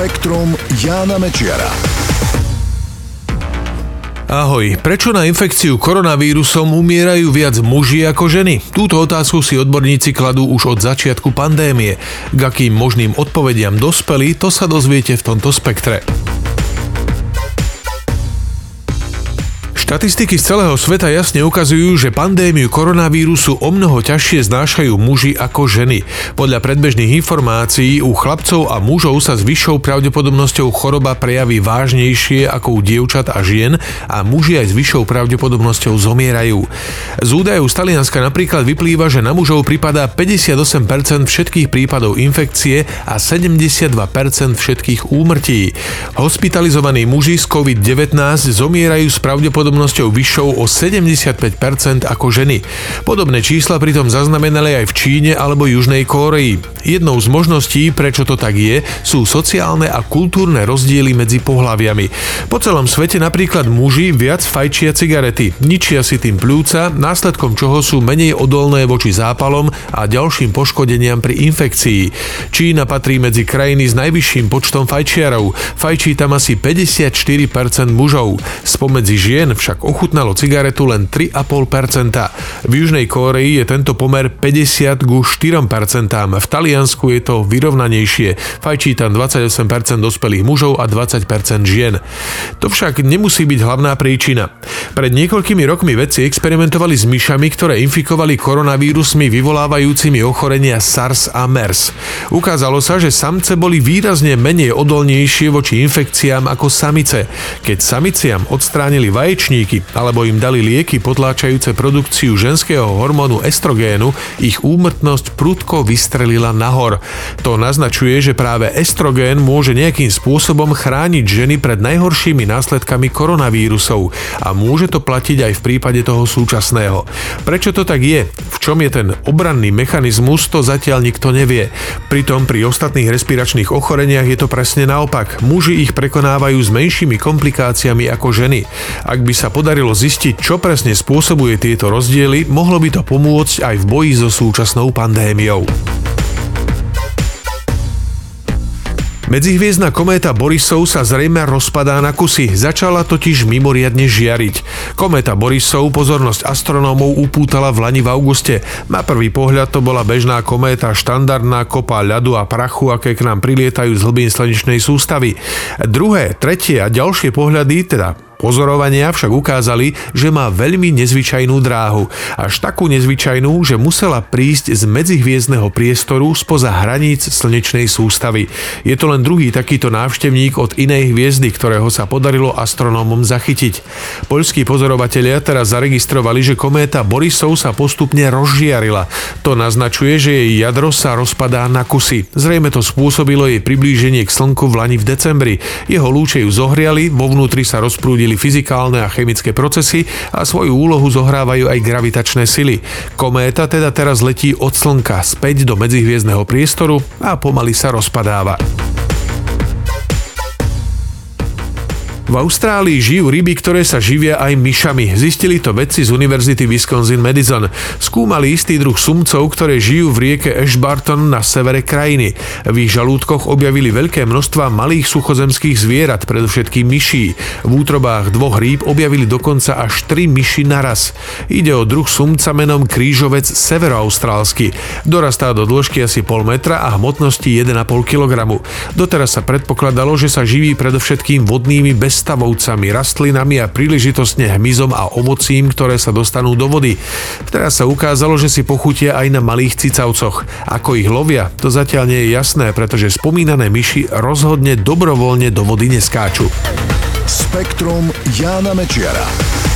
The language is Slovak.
Spektrum Jána Mečiara. Ahoj, prečo na infekciu koronavírusom umierajú viac muži ako ženy? Túto otázku si odborníci kladú už od začiatku pandémie. K akým možným odpovediam dospeli, to sa dozviete v tomto spektre. Štatistiky z celého sveta jasne ukazujú, že pandémiu koronavírusu o mnoho ťažšie znášajú muži ako ženy. Podľa predbežných informácií u chlapcov a mužov sa s vyššou pravdepodobnosťou choroba prejaví vážnejšie ako u dievčat a žien a muži aj s vyššou pravdepodobnosťou zomierajú. Z údajov z Talianska napríklad vyplýva, že na mužov pripadá 58% všetkých prípadov infekcie a 72% všetkých úmrtí. Hospitalizovaní muži z COVID-19 zomierajú s pravdepodobnosťou pravdepodobnosťou vyššou o 75% ako ženy. Podobné čísla pritom zaznamenali aj v Číne alebo Južnej Kóreji. Jednou z možností, prečo to tak je, sú sociálne a kultúrne rozdiely medzi pohľaviami. Po celom svete napríklad muži viac fajčia cigarety, ničia si tým pľúca, následkom čoho sú menej odolné voči zápalom a ďalším poškodeniam pri infekcii. Čína patrí medzi krajiny s najvyšším počtom fajčiarov, fajčí tam asi 54% mužov. Spomedzi žien však však ochutnalo cigaretu len 3,5%. V Južnej Kóreji je tento pomer 50 ku 4%. V Taliansku je to vyrovnanejšie. Fajčí tam 28% dospelých mužov a 20% žien. To však nemusí byť hlavná príčina. Pred niekoľkými rokmi vedci experimentovali s myšami, ktoré infikovali koronavírusmi vyvolávajúcimi ochorenia SARS a MERS. Ukázalo sa, že samce boli výrazne menej odolnejšie voči infekciám ako samice. Keď samiciam odstránili vaječník, liečníky alebo im dali lieky potláčajúce produkciu ženského hormónu estrogénu, ich úmrtnosť prudko vystrelila nahor. To naznačuje, že práve estrogén môže nejakým spôsobom chrániť ženy pred najhoršími následkami koronavírusov a môže to platiť aj v prípade toho súčasného. Prečo to tak je? V čom je ten obranný mechanizmus, to zatiaľ nikto nevie. Pritom pri ostatných respiračných ochoreniach je to presne naopak. Muži ich prekonávajú s menšími komplikáciami ako ženy. Ak by sa podarilo zistiť, čo presne spôsobuje tieto rozdiely, mohlo by to pomôcť aj v boji so súčasnou pandémiou. Medzihviezdna kométa Borisov sa zrejme rozpadá na kusy, začala totiž mimoriadne žiariť. Kométa Borisov pozornosť astronómov upútala v Lani v auguste. Na prvý pohľad to bola bežná kométa, štandardná kopa ľadu a prachu, aké k nám prilietajú z hlbín slnečnej sústavy. Druhé, tretie a ďalšie pohľady, teda Pozorovania však ukázali, že má veľmi nezvyčajnú dráhu. Až takú nezvyčajnú, že musela prísť z medzihviezdneho priestoru spoza hraníc slnečnej sústavy. Je to len druhý takýto návštevník od inej hviezdy, ktorého sa podarilo astronómom zachytiť. Poľskí pozorovatelia teraz zaregistrovali, že kométa Borisov sa postupne rozžiarila. To naznačuje, že jej jadro sa rozpadá na kusy. Zrejme to spôsobilo jej priblíženie k Slnku v Lani v decembri. Jeho lúče ju zohriali, vo vnútri sa rozprúdili zmenili fyzikálne a chemické procesy a svoju úlohu zohrávajú aj gravitačné sily. Kométa teda teraz letí od Slnka späť do medzihviezdneho priestoru a pomaly sa rozpadáva. V Austrálii žijú ryby, ktoré sa živia aj myšami. Zistili to vedci z Univerzity Wisconsin-Madison. Skúmali istý druh sumcov, ktoré žijú v rieke Ashburton na severe krajiny. V ich žalúdkoch objavili veľké množstva malých suchozemských zvierat, predovšetkým myší. V útrobách dvoch rýb objavili dokonca až tri myši naraz. Ide o druh sumca menom krížovec severoaustrálsky. Dorastá do dĺžky asi pol metra a hmotnosti 1,5 kg. Doteraz sa predpokladalo, že sa živí predovšetkým vodnými bez bezstavovcami, rastlinami a príležitostne hmyzom a ovocím, ktoré sa dostanú do vody. Teraz sa ukázalo, že si pochutia aj na malých cicavcoch. Ako ich lovia, to zatiaľ nie je jasné, pretože spomínané myši rozhodne dobrovoľne do vody neskáču. Spektrum Jána Mečiara.